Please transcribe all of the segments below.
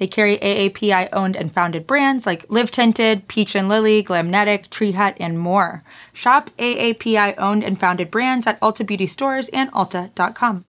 They carry AAPI owned and founded brands like Live Tinted, Peach and Lily, Glamnetic, Tree Hut, and more. Shop AAPI owned and founded brands at Ulta Beauty stores and Ulta.com.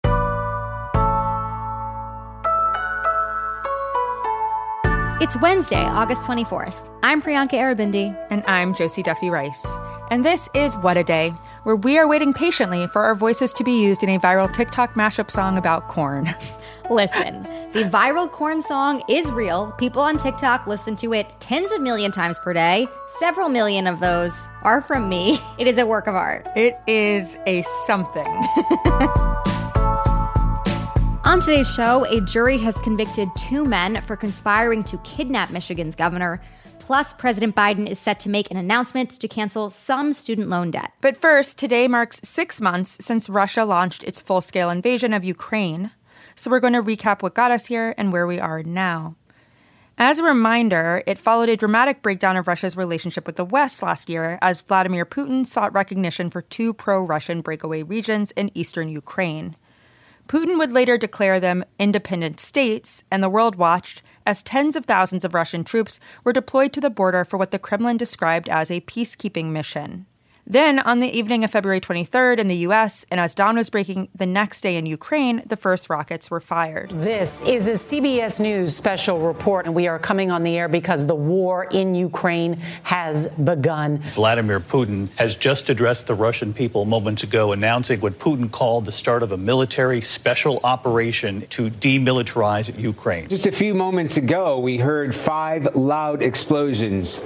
It's Wednesday, August 24th. I'm Priyanka Aribindi. And I'm Josie Duffy Rice. And this is What a Day, where we are waiting patiently for our voices to be used in a viral TikTok mashup song about corn. Listen, the viral corn song is real. People on TikTok listen to it tens of million times per day. Several million of those are from me. It is a work of art. It is a something. On today's show, a jury has convicted two men for conspiring to kidnap Michigan's governor. Plus, President Biden is set to make an announcement to cancel some student loan debt. But first, today marks six months since Russia launched its full scale invasion of Ukraine. So we're going to recap what got us here and where we are now. As a reminder, it followed a dramatic breakdown of Russia's relationship with the West last year as Vladimir Putin sought recognition for two pro Russian breakaway regions in eastern Ukraine. Putin would later declare them independent states, and the world watched as tens of thousands of Russian troops were deployed to the border for what the Kremlin described as a peacekeeping mission. Then, on the evening of February 23rd in the US, and as dawn was breaking the next day in Ukraine, the first rockets were fired. This is a CBS News special report, and we are coming on the air because the war in Ukraine has begun. Vladimir Putin has just addressed the Russian people moments ago, announcing what Putin called the start of a military special operation to demilitarize Ukraine. Just a few moments ago, we heard five loud explosions.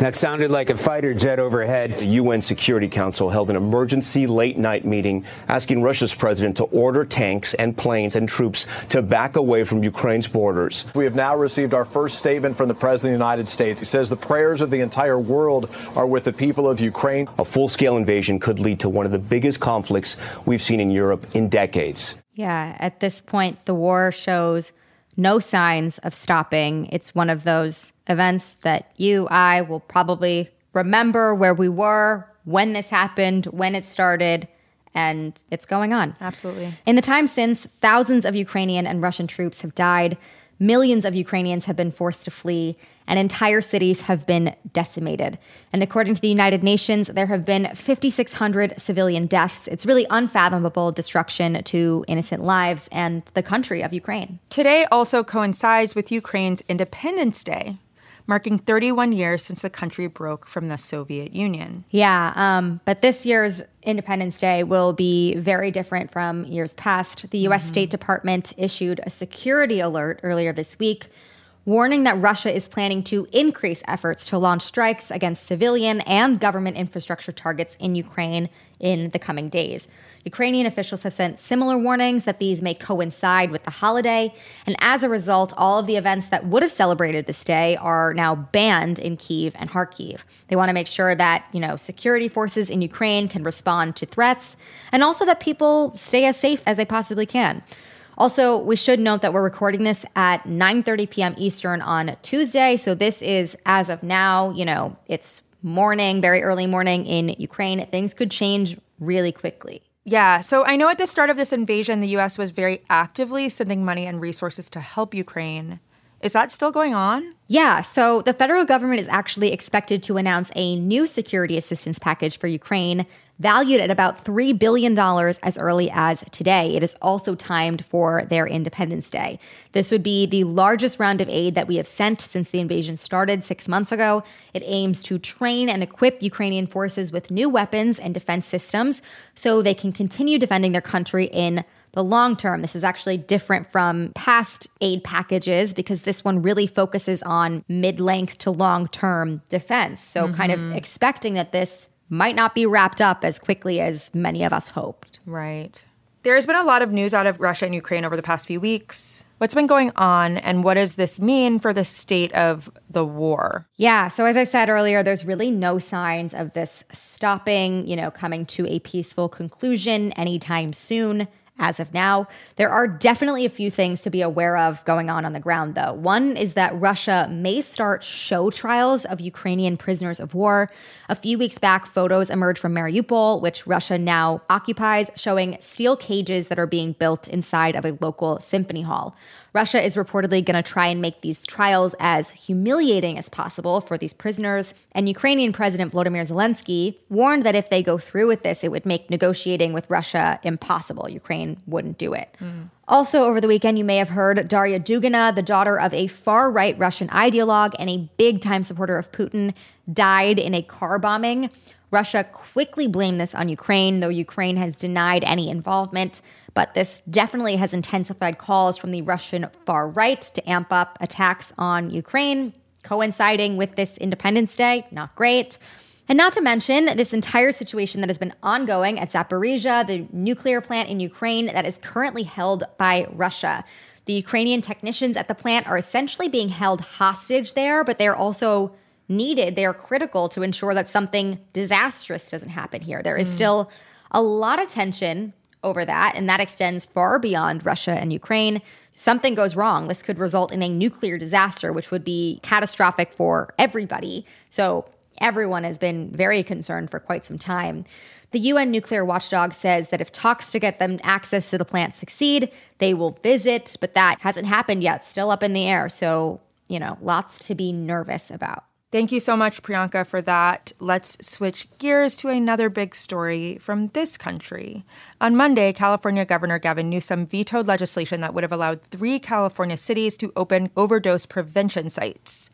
That sounded like a fighter jet overhead. The UN Security Council held an emergency late night meeting asking Russia's president to order tanks and planes and troops to back away from Ukraine's borders. We have now received our first statement from the President of the United States. He says the prayers of the entire world are with the people of Ukraine. A full scale invasion could lead to one of the biggest conflicts we've seen in Europe in decades. Yeah, at this point, the war shows no signs of stopping. It's one of those events that you, I will probably remember where we were, when this happened, when it started, and it's going on. Absolutely. In the time since, thousands of Ukrainian and Russian troops have died, millions of Ukrainians have been forced to flee, and entire cities have been decimated. And according to the United Nations, there have been 5,600 civilian deaths. It's really unfathomable destruction to innocent lives and the country of Ukraine. Today also coincides with Ukraine's Independence Day, marking 31 years since the country broke from the Soviet Union. Yeah, um, but this year's Independence Day will be very different from years past. The US State Department issued a security alert earlier this week warning that Russia is planning to increase efforts to launch strikes against civilian and government infrastructure targets in Ukraine in the coming days. Ukrainian officials have sent similar warnings that these may coincide with the holiday, and as a result, all of the events that would have celebrated this day are now banned in Kiev and Kharkiv. They want to make sure that, you know, security forces in Ukraine can respond to threats and also that people stay as safe as they possibly can. Also, we should note that we're recording this at 9:30 p.m. Eastern on Tuesday, so this is as of now, you know, it's morning, very early morning in Ukraine. Things could change really quickly. Yeah, so I know at the start of this invasion, the US was very actively sending money and resources to help Ukraine. Is that still going on? Yeah, so the federal government is actually expected to announce a new security assistance package for Ukraine valued at about $3 billion as early as today. It is also timed for their Independence Day. This would be the largest round of aid that we have sent since the invasion started six months ago. It aims to train and equip Ukrainian forces with new weapons and defense systems so they can continue defending their country in the long term. This is actually different from past aid packages because this one really focuses on mid length to long term defense. So, mm-hmm. kind of expecting that this might not be wrapped up as quickly as many of us hoped. Right. There's been a lot of news out of Russia and Ukraine over the past few weeks. What's been going on, and what does this mean for the state of the war? Yeah. So, as I said earlier, there's really no signs of this stopping, you know, coming to a peaceful conclusion anytime soon as of now. There are definitely a few things to be aware of going on on the ground, though. One is that Russia may start show trials of Ukrainian prisoners of war. A few weeks back, photos emerged from Mariupol, which Russia now occupies, showing steel cages that are being built inside of a local symphony hall. Russia is reportedly going to try and make these trials as humiliating as possible for these prisoners. And Ukrainian President Volodymyr Zelensky warned that if they go through with this, it would make negotiating with Russia impossible. Ukraine wouldn't do it. Mm. Also, over the weekend, you may have heard Daria Dugina, the daughter of a far right Russian ideologue and a big time supporter of Putin, died in a car bombing. Russia quickly blamed this on Ukraine, though Ukraine has denied any involvement. But this definitely has intensified calls from the Russian far right to amp up attacks on Ukraine, coinciding with this Independence Day. Not great. And not to mention this entire situation that has been ongoing at Zaporizhia, the nuclear plant in Ukraine that is currently held by Russia. The Ukrainian technicians at the plant are essentially being held hostage there, but they're also needed. They are critical to ensure that something disastrous doesn't happen here. There is mm. still a lot of tension over that, and that extends far beyond Russia and Ukraine. Something goes wrong. This could result in a nuclear disaster, which would be catastrophic for everybody. So, everyone has been very concerned for quite some time. The UN nuclear watchdog says that if talks to get them access to the plant succeed, they will visit, but that hasn't happened yet, still up in the air. So, you know, lots to be nervous about. Thank you so much, Priyanka, for that. Let's switch gears to another big story from this country. On Monday, California Governor Gavin Newsom vetoed legislation that would have allowed three California cities to open overdose prevention sites.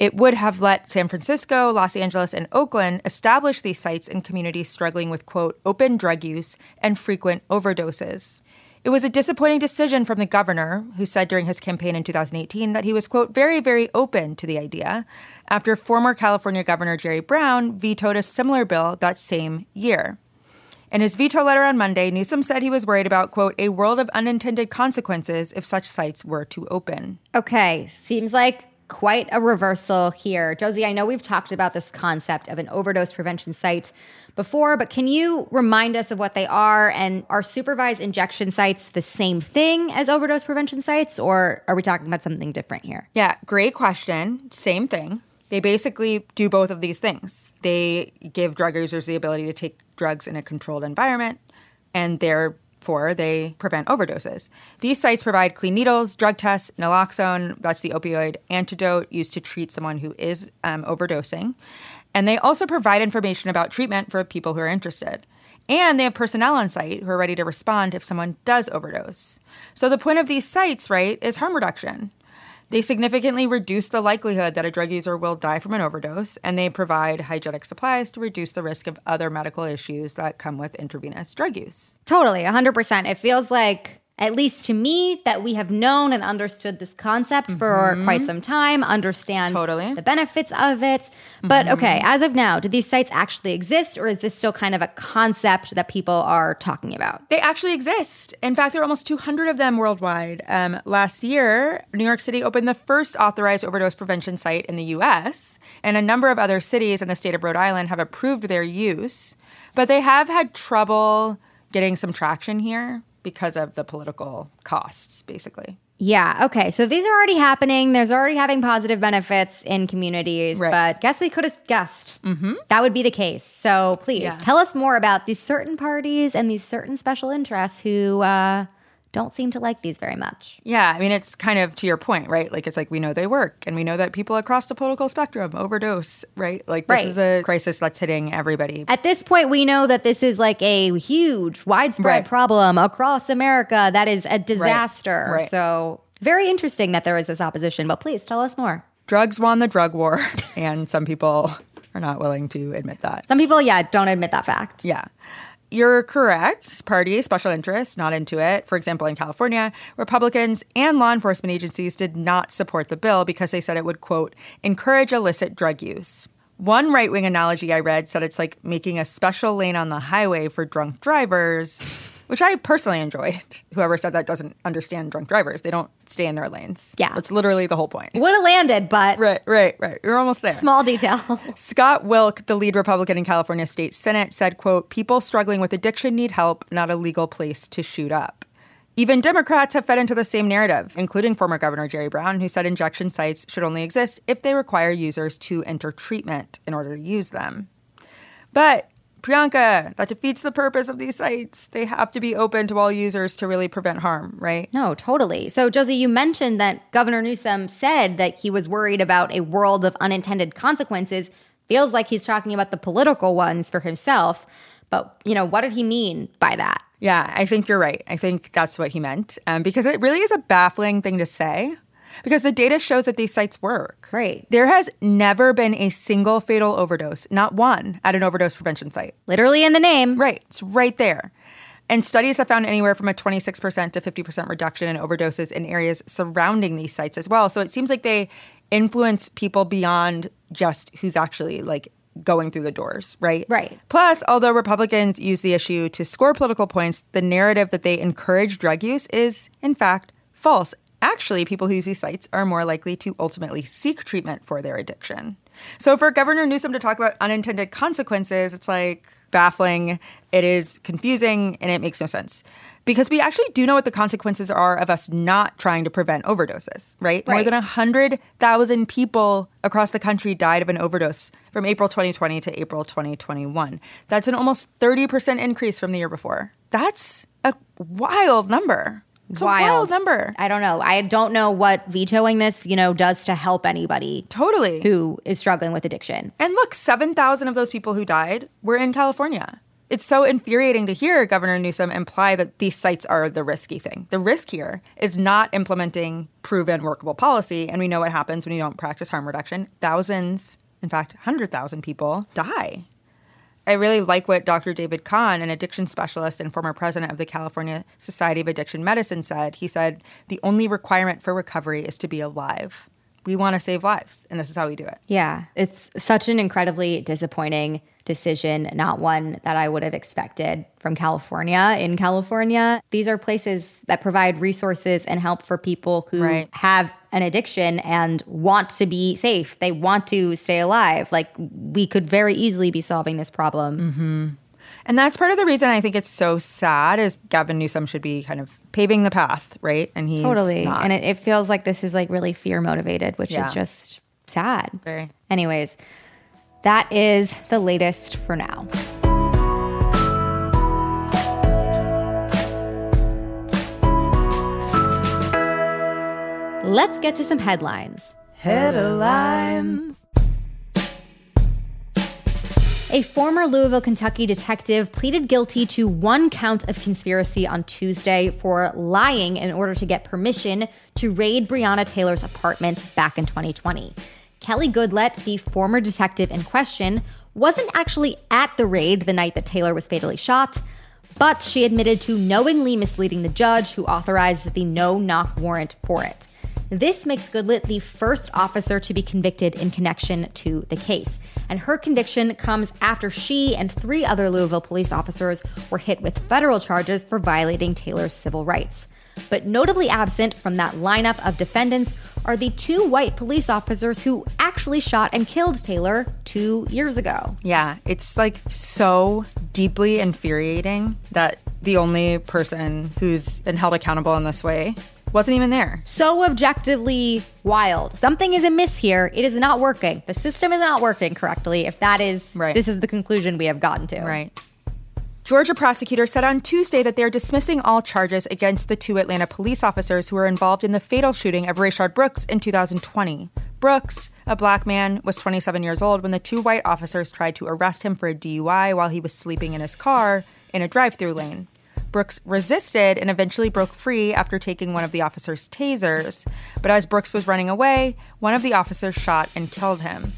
It would have let San Francisco, Los Angeles, and Oakland establish these sites in communities struggling with, quote, open drug use and frequent overdoses. It was a disappointing decision from the governor, who said during his campaign in 2018 that he was, quote, very, very open to the idea, after former California Governor Jerry Brown vetoed a similar bill that same year. In his veto letter on Monday, Newsom said he was worried about, quote, a world of unintended consequences if such sites were to open. Okay, seems like quite a reversal here. Josie, I know we've talked about this concept of an overdose prevention site before, but can you remind us of what they are? And are supervised injection sites the same thing as overdose prevention sites, or are we talking about something different here? Yeah, great question. Same thing. They basically do both of these things. They give drug users the ability to take drugs in a controlled environment, and therefore they prevent overdoses. These sites provide clean needles, drug tests, naloxone, that's the opioid antidote used to treat someone who is um, overdosing. And they also provide information about treatment for people who are interested. And they have personnel on site who are ready to respond if someone does overdose. So the point of these sites, right, is harm reduction. They significantly reduce the likelihood that a drug user will die from an overdose, and they provide hygienic supplies to reduce the risk of other medical issues that come with intravenous drug use. Totally, 100%. It feels like at least to me, that we have known and understood this concept mm-hmm. for quite some time, understand totally. the benefits of it. But mm-hmm. okay, as of now, do these sites actually exist or is this still kind of a concept that people are talking about? They actually exist. In fact, there are almost 200 of them worldwide. Um, last year, New York City opened the first authorized overdose prevention site in the US, and a number of other cities in the state of Rhode Island have approved their use. But they have had trouble getting some traction here because of the political costs, basically. Yeah. Okay. So these are already happening. There's already having positive benefits in communities, right. but guess we could have guessed mm-hmm. that would be the case. So please yeah. tell us more about these certain parties and these certain special interests who uh, don't seem to like these very much. Yeah, I mean, it's kind of to your point, right? Like, it's like we know they work and we know that people across the political spectrum overdose, right? Like, this right. is a crisis that's hitting everybody. At this point, we know that this is like a huge, widespread right. problem across America that is a disaster. Right. So, very interesting that there is this opposition, but please tell us more. Drugs won the drug war, and some people are not willing to admit that. Some people, yeah, don't admit that fact. Yeah. You're correct. Party, special interests, not into it. For example, in California, Republicans and law enforcement agencies did not support the bill because they said it would, quote, encourage illicit drug use. One right wing analogy I read said it's like making a special lane on the highway for drunk drivers. Which I personally enjoyed. Whoever said that doesn't understand drunk drivers. They don't stay in their lanes. Yeah. That's literally the whole point. Would have landed, but Right, right, right. You're almost there. small detail. Scott Wilk, the lead Republican in California State Senate, said, quote, people struggling with addiction need help, not a legal place to shoot up. Even Democrats have fed into the same narrative, including former Governor Jerry Brown, who said injection sites should only exist if they require users to enter treatment in order to use them. But Priyanka, that defeats the purpose of these sites. They have to be open to all users to really prevent harm, right? No, totally. So, Josie, you mentioned that Governor Newsom said that he was worried about a world of unintended consequences. Feels like he's talking about the political ones for himself. But, you know, what did he mean by that? Yeah, I think you're right. I think that's what he meant. Um, because it really is a baffling thing to say because the data shows that these sites work. Great. There has never been a single fatal overdose, not one, at an overdose prevention site. Literally in the name. Right. It's right there. And studies have found anywhere from a 26% to 50% reduction in overdoses in areas surrounding these sites as well. So it seems like they influence people beyond just who's actually like going through the doors, right? Right. Plus, although Republicans use the issue to score political points, the narrative that they encourage drug use is, in fact, false. Actually, people who use these sites are more likely to ultimately seek treatment for their addiction. So, for Governor Newsom to talk about unintended consequences, it's like baffling, it is confusing, and it makes no sense. Because we actually do know what the consequences are of us not trying to prevent overdoses, right? right. More than 100,000 people across the country died of an overdose from April 2020 to April 2021. That's an almost 30% increase from the year before. That's a wild number. It's a wild number. I don't know. I don't know what vetoing this, you know, does to help anybody Totally. who is struggling with addiction. And look, 7,000 of those people who died were in California. It's so infuriating to hear Governor Newsom imply that these sites are the risky thing. The risk here is not implementing proven workable policy. And we know what happens when you don't practice harm reduction. Thousands, in fact, 100,000 people die. I really like what Dr. David Kahn, an addiction specialist and former president of the California Society of Addiction Medicine, said. He said, The only requirement for recovery is to be alive. We want to save lives, and this is how we do it. Yeah, it's such an incredibly disappointing decision, not one that I would have expected from California. In California, these are places that provide resources and help for people who Right. have an addiction and want to be safe. They want to stay alive. Like we could very easily be solving this problem. Mm-hmm. And that's part of the reason I think it's so sad is Gavin Newsom should be kind of paving the path, right? And he's Totally. not. And it, it feels like this is like really fear motivated, which Yeah. is just sad. Very. Anyways, that is the latest for now. Let's get to some headlines. Headlines. A former Louisville, Kentucky detective pleaded guilty to one count of conspiracy on Tuesday for lying in order to get permission to raid Breonna Taylor's apartment back in 2020. Kelly Goodlett, the former detective in question, wasn't actually at the raid the night that Taylor was fatally shot, but she admitted to knowingly misleading the judge who authorized the no knock warrant for it. This makes Goodlett the first officer to be convicted in connection to the case. And her conviction comes after she and three other Louisville police officers were hit with federal charges for violating Taylor's civil rights. But notably absent from that lineup of defendants are the two white police officers who actually shot and killed Taylor two years ago. Yeah, it's like so deeply infuriating that the only person who's been held accountable in this way wasn't even there. So objectively wild. Something is amiss here. It is not working. The system is not working correctly. If that is, Right. this is the conclusion we have gotten to. Right. Georgia prosecutors said on Tuesday that they're dismissing all charges against the two Atlanta police officers who were involved in the fatal shooting of Rayshard Brooks in 2020. Brooks, a black man, was 27 years old when the two white officers tried to arrest him for a DUI while he was sleeping in his car in a drive through lane. Brooks resisted and eventually broke free after taking one of the officers' tasers. But as Brooks was running away, one of the officers shot and killed him.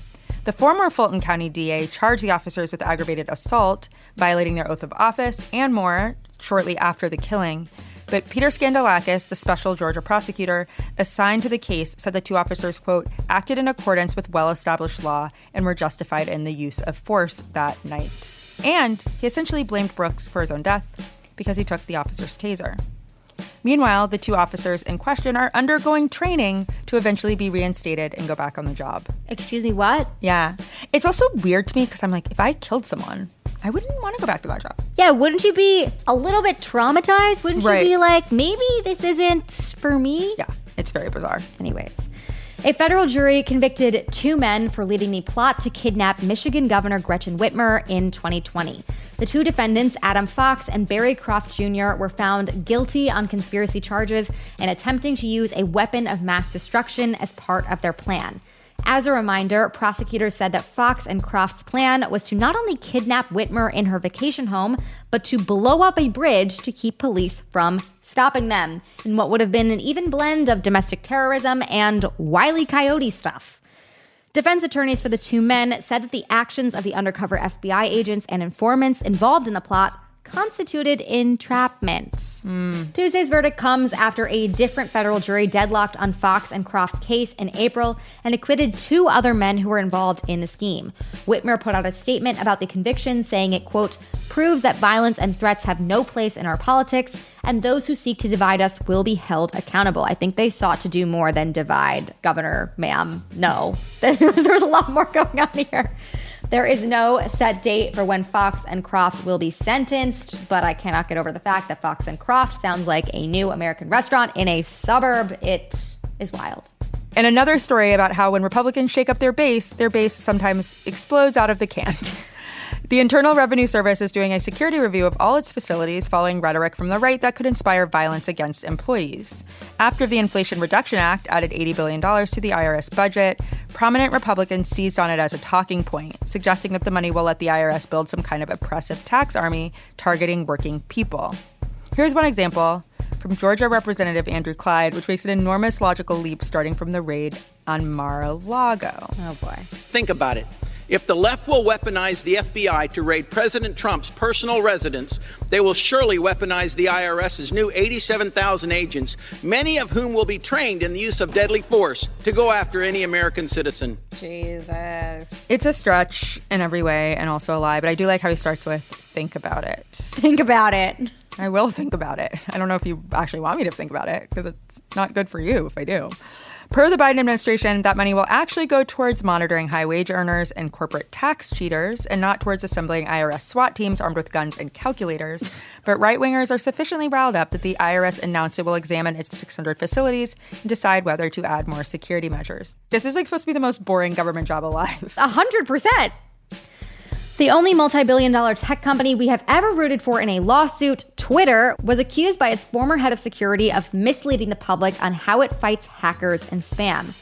The former Fulton County DA charged the officers with aggravated assault, violating their oath of office, and more shortly after the killing. But Peter Skandalakis, the special Georgia prosecutor assigned to the case, said the two officers, quote, acted in accordance with well established law and were justified in the use of force that night. And he essentially blamed Brooks for his own death. because he took the officer's taser. Meanwhile, the two officers in question are undergoing training to eventually be reinstated and go back on the job. Excuse me, what? Yeah. It's also weird to me because I'm like, if I killed someone, I wouldn't want to go back to that job. Yeah, wouldn't you be a little bit traumatized? Wouldn't Right. you be like, maybe this isn't for me? Yeah, it's very bizarre. Anyways, a federal jury convicted two men for leading the plot to kidnap Michigan Governor Gretchen Whitmer in 2020. The two defendants, Adam Fox and Barry Croft Jr., were found guilty on conspiracy charges and attempting to use a weapon of mass destruction as part of their plan. As a reminder, prosecutors said that Fox and Croft's plan was to not only kidnap Whitmer in her vacation home, but to blow up a bridge to keep police from stopping them in what would have been an even blend of domestic terrorism and wily coyote stuff. Defense attorneys for the two men said that the actions of the undercover FBI agents and informants involved in the plot constituted entrapment. Tuesday's verdict comes after a different federal jury deadlocked on Fox and Croft's case in April and acquitted two other men who were involved in the scheme. Whitmer put out a statement about the conviction saying it, quote, proves that violence and threats have no place in our politics and those who seek to divide us will be held accountable. I think they sought to do more than divide, Governor, ma'am. No, there was a lot more going on here. There is no set date for when Fox and Croft will be sentenced, but I cannot get over the fact that Fox and Croft sounds like a new American restaurant in a suburb. It is wild. And another story about how when Republicans shake up their base, their base sometimes explodes out of the can. The Internal Revenue Service is doing a security review of all its facilities following rhetoric from the right that could inspire violence against employees. After the Inflation Reduction Act added $80 billion to the IRS budget, prominent Republicans seized on it as a talking point, suggesting that the money will let the IRS build some kind of oppressive tax army targeting working people. Here's one example from Georgia Representative Andrew Clyde, which makes an enormous logical leap starting from the raid on Mar a Lago. Oh boy. Think about it. If the left will weaponize the FBI to raid President Trump's personal residence, they will surely weaponize the IRS's new 87,000 agents, many of whom will be trained in the use of deadly force to go after any American citizen. Jesus. It's a stretch in every way and also a lie, but I do like how he starts with think about it. Think about it. I will think about it. I don't know if you actually want me to think about it because it's not good for you if I do. Per the Biden administration, that money will actually go towards monitoring high wage earners and corporate tax cheaters and not towards assembling IRS SWAT teams armed with guns and calculators. But right wingers are sufficiently riled up that the IRS announced it will examine its 600 facilities and decide whether to add more security measures. This is like supposed to be the most boring government job alive. A hundred percent. The only multi billion dollar tech company we have ever rooted for in a lawsuit, Twitter, was accused by its former head of security of misleading the public on how it fights hackers and spam.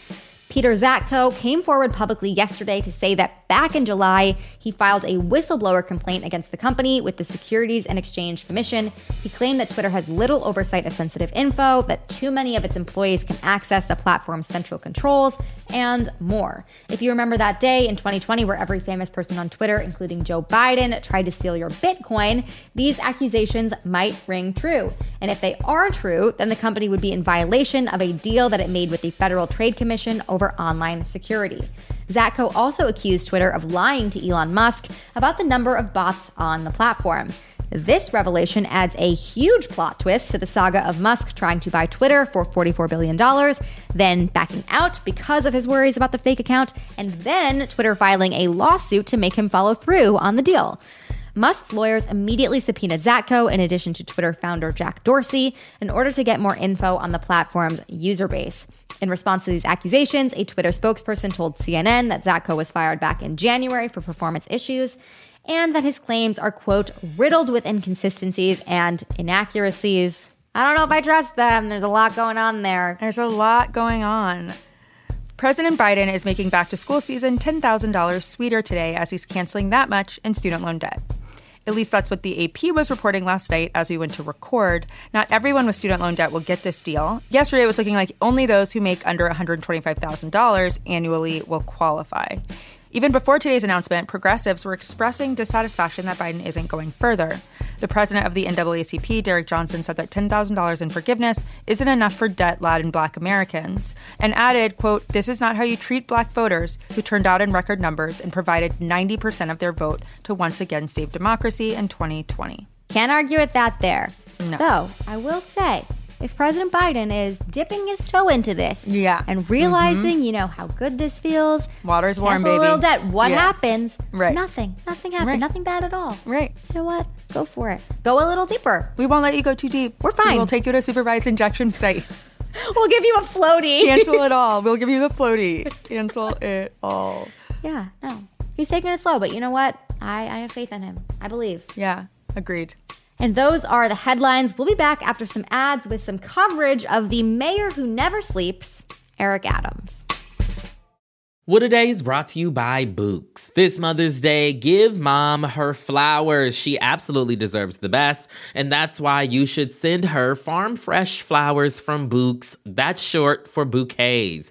Peter Zatko came forward publicly yesterday to say that back in July, he filed a whistleblower complaint against the company with the Securities and Exchange Commission. He claimed that Twitter has little oversight of sensitive info, that too many of its employees can access the platform's central controls, and more. If you remember that day in 2020 where every famous person on Twitter, including Joe Biden, tried to steal your Bitcoin, these accusations might ring true. And if they are true, then the company would be in violation of a deal that it made with the Federal Trade Commission over online security. Zatko also accused Twitter of lying to Elon Musk about the number of bots on the platform. This revelation adds a huge plot twist to the saga of Musk trying to buy Twitter for $44 billion, then backing out because of his worries about the fake account, and then Twitter filing a lawsuit to make him follow through on the deal. Musk's lawyers immediately subpoenaed Zatko, in addition to Twitter founder Jack Dorsey, in order to get more info on the platform's user base. In response to these accusations, a Twitter spokesperson told CNN that Zatko was fired back in January for performance issues and that his claims are, quote, riddled with inconsistencies and inaccuracies. I don't know if I trust them. There's a lot going on there. There's a lot going on. President Biden is making back to school season $10,000 sweeter today as he's canceling that much in student loan debt. At least that's what the AP was reporting last night as we went to record. Not everyone with student loan debt will get this deal. Yesterday it was looking like only those who make under $125,000 annually will qualify. Even before today's announcement, progressives were expressing dissatisfaction that Biden isn't going further. The president of the NAACP, Derrick Johnson, said that $10,000 in forgiveness isn't enough for debt-laden black Americans, and added, quote, this is not how you treat black voters who turned out in record numbers and provided 90% of their vote to once again save democracy in 2020. Can't argue with that there. No. Though, I will say, if President Biden is dipping his toe into this Yeah. Mm-hmm. and realizing, you know, how good this feels, Water's warm, cancel a little baby. debt, what Yeah. happens? Right. Nothing. Nothing happened. Right. Nothing bad at all. Right. You know what? Go for it. Go a little deeper. We won't let you go too deep. We're fine. We'll take you to a supervised injection site. We'll give you a floaty. Cancel it all. We'll give you the floaty. Cancel it all. Yeah, no. He's taking it slow, but you know what? I, I have faith in him. I believe. Yeah, agreed. And those are the headlines. We'll be back after some ads with some coverage of the mayor who never sleeps, Eric Adams. What a Day is brought to you by Bouqs. This Mother's Day, give mom her flowers. She absolutely deserves the best, and that's why you should send her farm fresh flowers from Bouqs. That's short for bouquets.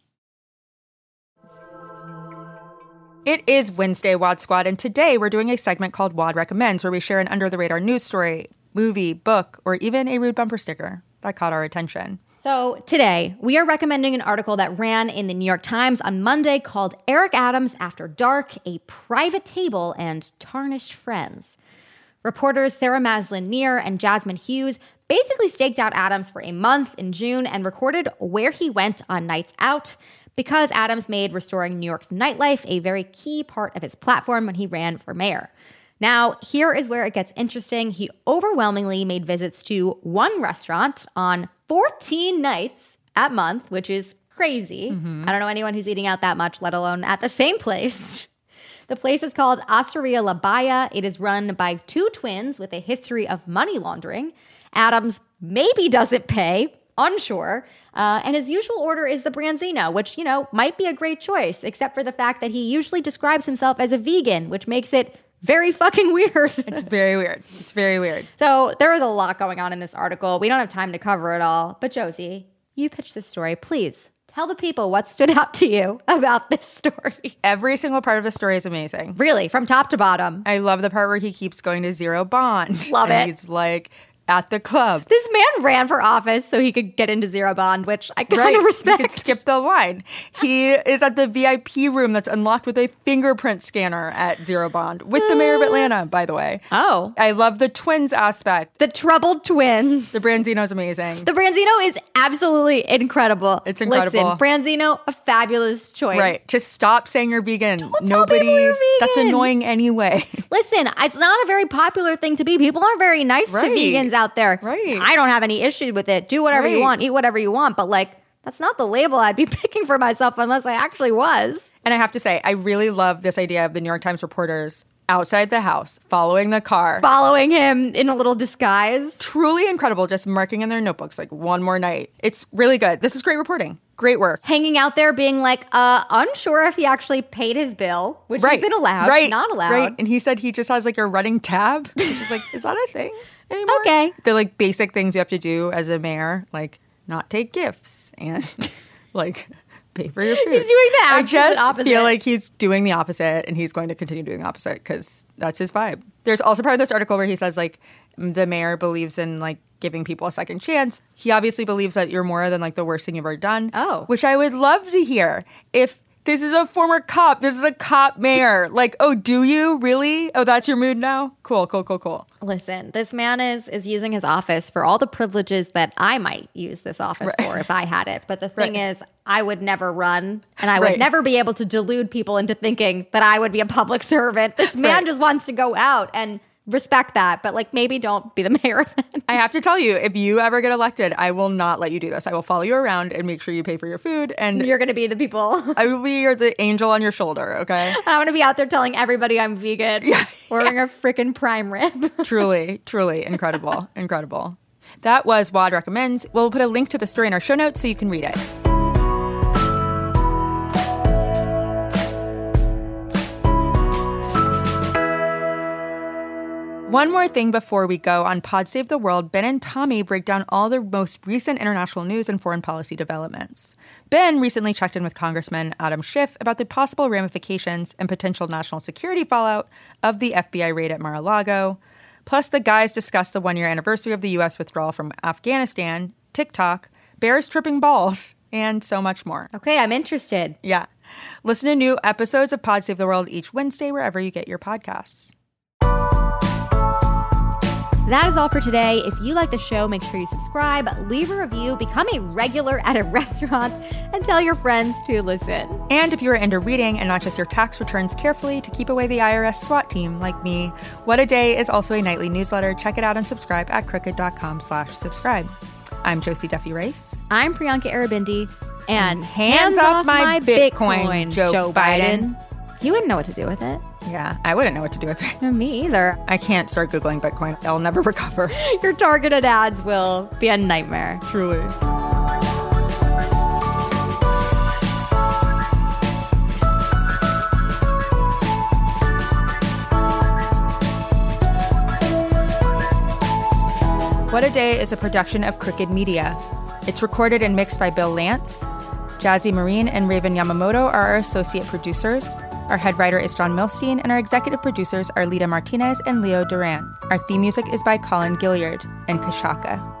It is Wednesday, WAD Squad, and today we're doing a segment called WAD Recommends, where we share an under the radar news story, movie, book, or even a rude bumper sticker that caught our attention. So, today we are recommending an article that ran in the New York Times on Monday called Eric Adams After Dark A Private Table and Tarnished Friends. Reporters Sarah Maslin Nir and Jasmine Hughes basically staked out Adams for a month in June and recorded where he went on nights out because Adams made restoring New York's nightlife a very key part of his platform when he ran for mayor. Now, here is where it gets interesting. He overwhelmingly made visits to one restaurant on 14 nights at month, which is crazy. Mm-hmm. I don't know anyone who's eating out that much, let alone at the same place. The place is called Osteria La Baia. It is run by two twins with a history of money laundering. Adams maybe doesn't pay, unsure. Uh, and his usual order is the Branzino, which, you know, might be a great choice, except for the fact that he usually describes himself as a vegan, which makes it very fucking weird. It's very weird. It's very weird. so there was a lot going on in this article. We don't have time to cover it all. But Josie, you pitched this story. Please tell the people what stood out to you about this story. Every single part of the story is amazing. Really, from top to bottom. I love the part where he keeps going to zero bond. Love and it. He's like, at the club. This man ran for office so he could get into Zero Bond, which I kind Right. of He respect. could skip the line. He is at the VIP room that's unlocked with a fingerprint scanner at Zero Bond with the mayor of uh. Atlanta, by the way. Oh. I love the twins aspect. The troubled twins. The Branzino is amazing. The Branzino is absolutely incredible. It's incredible. Listen, Branzino, a fabulous choice. Right. Just stop saying you're vegan. tell Nobody you're that's annoying anyway. Listen, it's not a very popular thing to be. People aren't very nice Right. to vegans out there. Right. I don't have any issue with it. Do whatever you want, eat whatever you want, but like that's not the label I'd be picking for myself unless I actually was. And I have to say, I really love this idea of the New York Times reporters outside the house, following the car. Following him in a little disguise. Truly incredible, just marking in their notebooks like one more night. It's really good. This is great reporting. Great work. Hanging out there being like, uh, unsure if he actually paid his bill, which isn't allowed. Right. Not allowed. Right. And he said he just has like a running tab, which is like, is that a thing anymore? Okay. The like basic things you have to do as a mayor, like not take gifts and like pay for your food. He's doing the I just opposite. feel like he's doing the opposite and he's going to continue doing the opposite because that's his vibe. There's also part of this article where he says like the mayor believes in like giving people a second chance. He obviously believes that you're more than like the worst thing you've ever done. Oh. Which I would love to hear. If this is a former cop, this is a cop mayor. Like, oh, do you really? Oh, that's your mood now? Cool, cool, cool, cool. Listen, this man is is using his office for all the privileges that I might use this office for if I had it. But the thing Right. is, I would never run and I would Right. never be able to delude people into thinking that I would be a public servant. This man Right. just wants to go out and respect that, but like maybe don't be the mayor of it. I have to tell you, if you ever get elected, I will not let you do this. I will follow you around and make sure you pay for your food, and You're gonna be the people. I will be your, the angel on your shoulder. Okay. I'm gonna be out there telling everybody I'm vegan, Yeah, wearing a freaking prime rib. truly, truly incredible, incredible. That was Wad recommends. We'll put a link to the story in our show notes so you can read it. One more thing before we go on Pod Save the World, Ben and Tommy break down all the most recent international news and foreign policy developments. Ben recently checked in with Congressman Adam Schiff about the possible ramifications and potential national security fallout of the FBI raid at Mar a Lago. Plus, the guys discussed the one year anniversary of the U.S. withdrawal from Afghanistan, TikTok, bears tripping balls, and so much more. Okay, I'm interested. Yeah. Listen to new episodes of Pod Save the World each Wednesday wherever you get your podcasts. That is all for today. If you like the show, make sure you subscribe, leave a review, become a regular at a restaurant, and tell your friends to listen. And if you are into reading and not just your tax returns carefully to keep away the IRS SWAT team like me, What a Day is also a nightly newsletter. Check it out and subscribe at crooked.com slash subscribe. I'm Josie Duffy Rice. I'm Priyanka Aribindi, and hands off my Bitcoin, Joe Biden. You wouldn't know what to do with it. Yeah, I wouldn't know what to do with it. Me either. I can't start Googling Bitcoin. I'll never recover. Your targeted ads will be a nightmare. Truly. What a Day is a production of Crooked Media. It's recorded and mixed by Bill Lance. Jazzy Marine and Raven Yamamoto are our associate producers. Our head writer is John Milstein, and our executive producers are Lita Martinez and Leo Duran. Our theme music is by Colin Gilliard and Kashaka.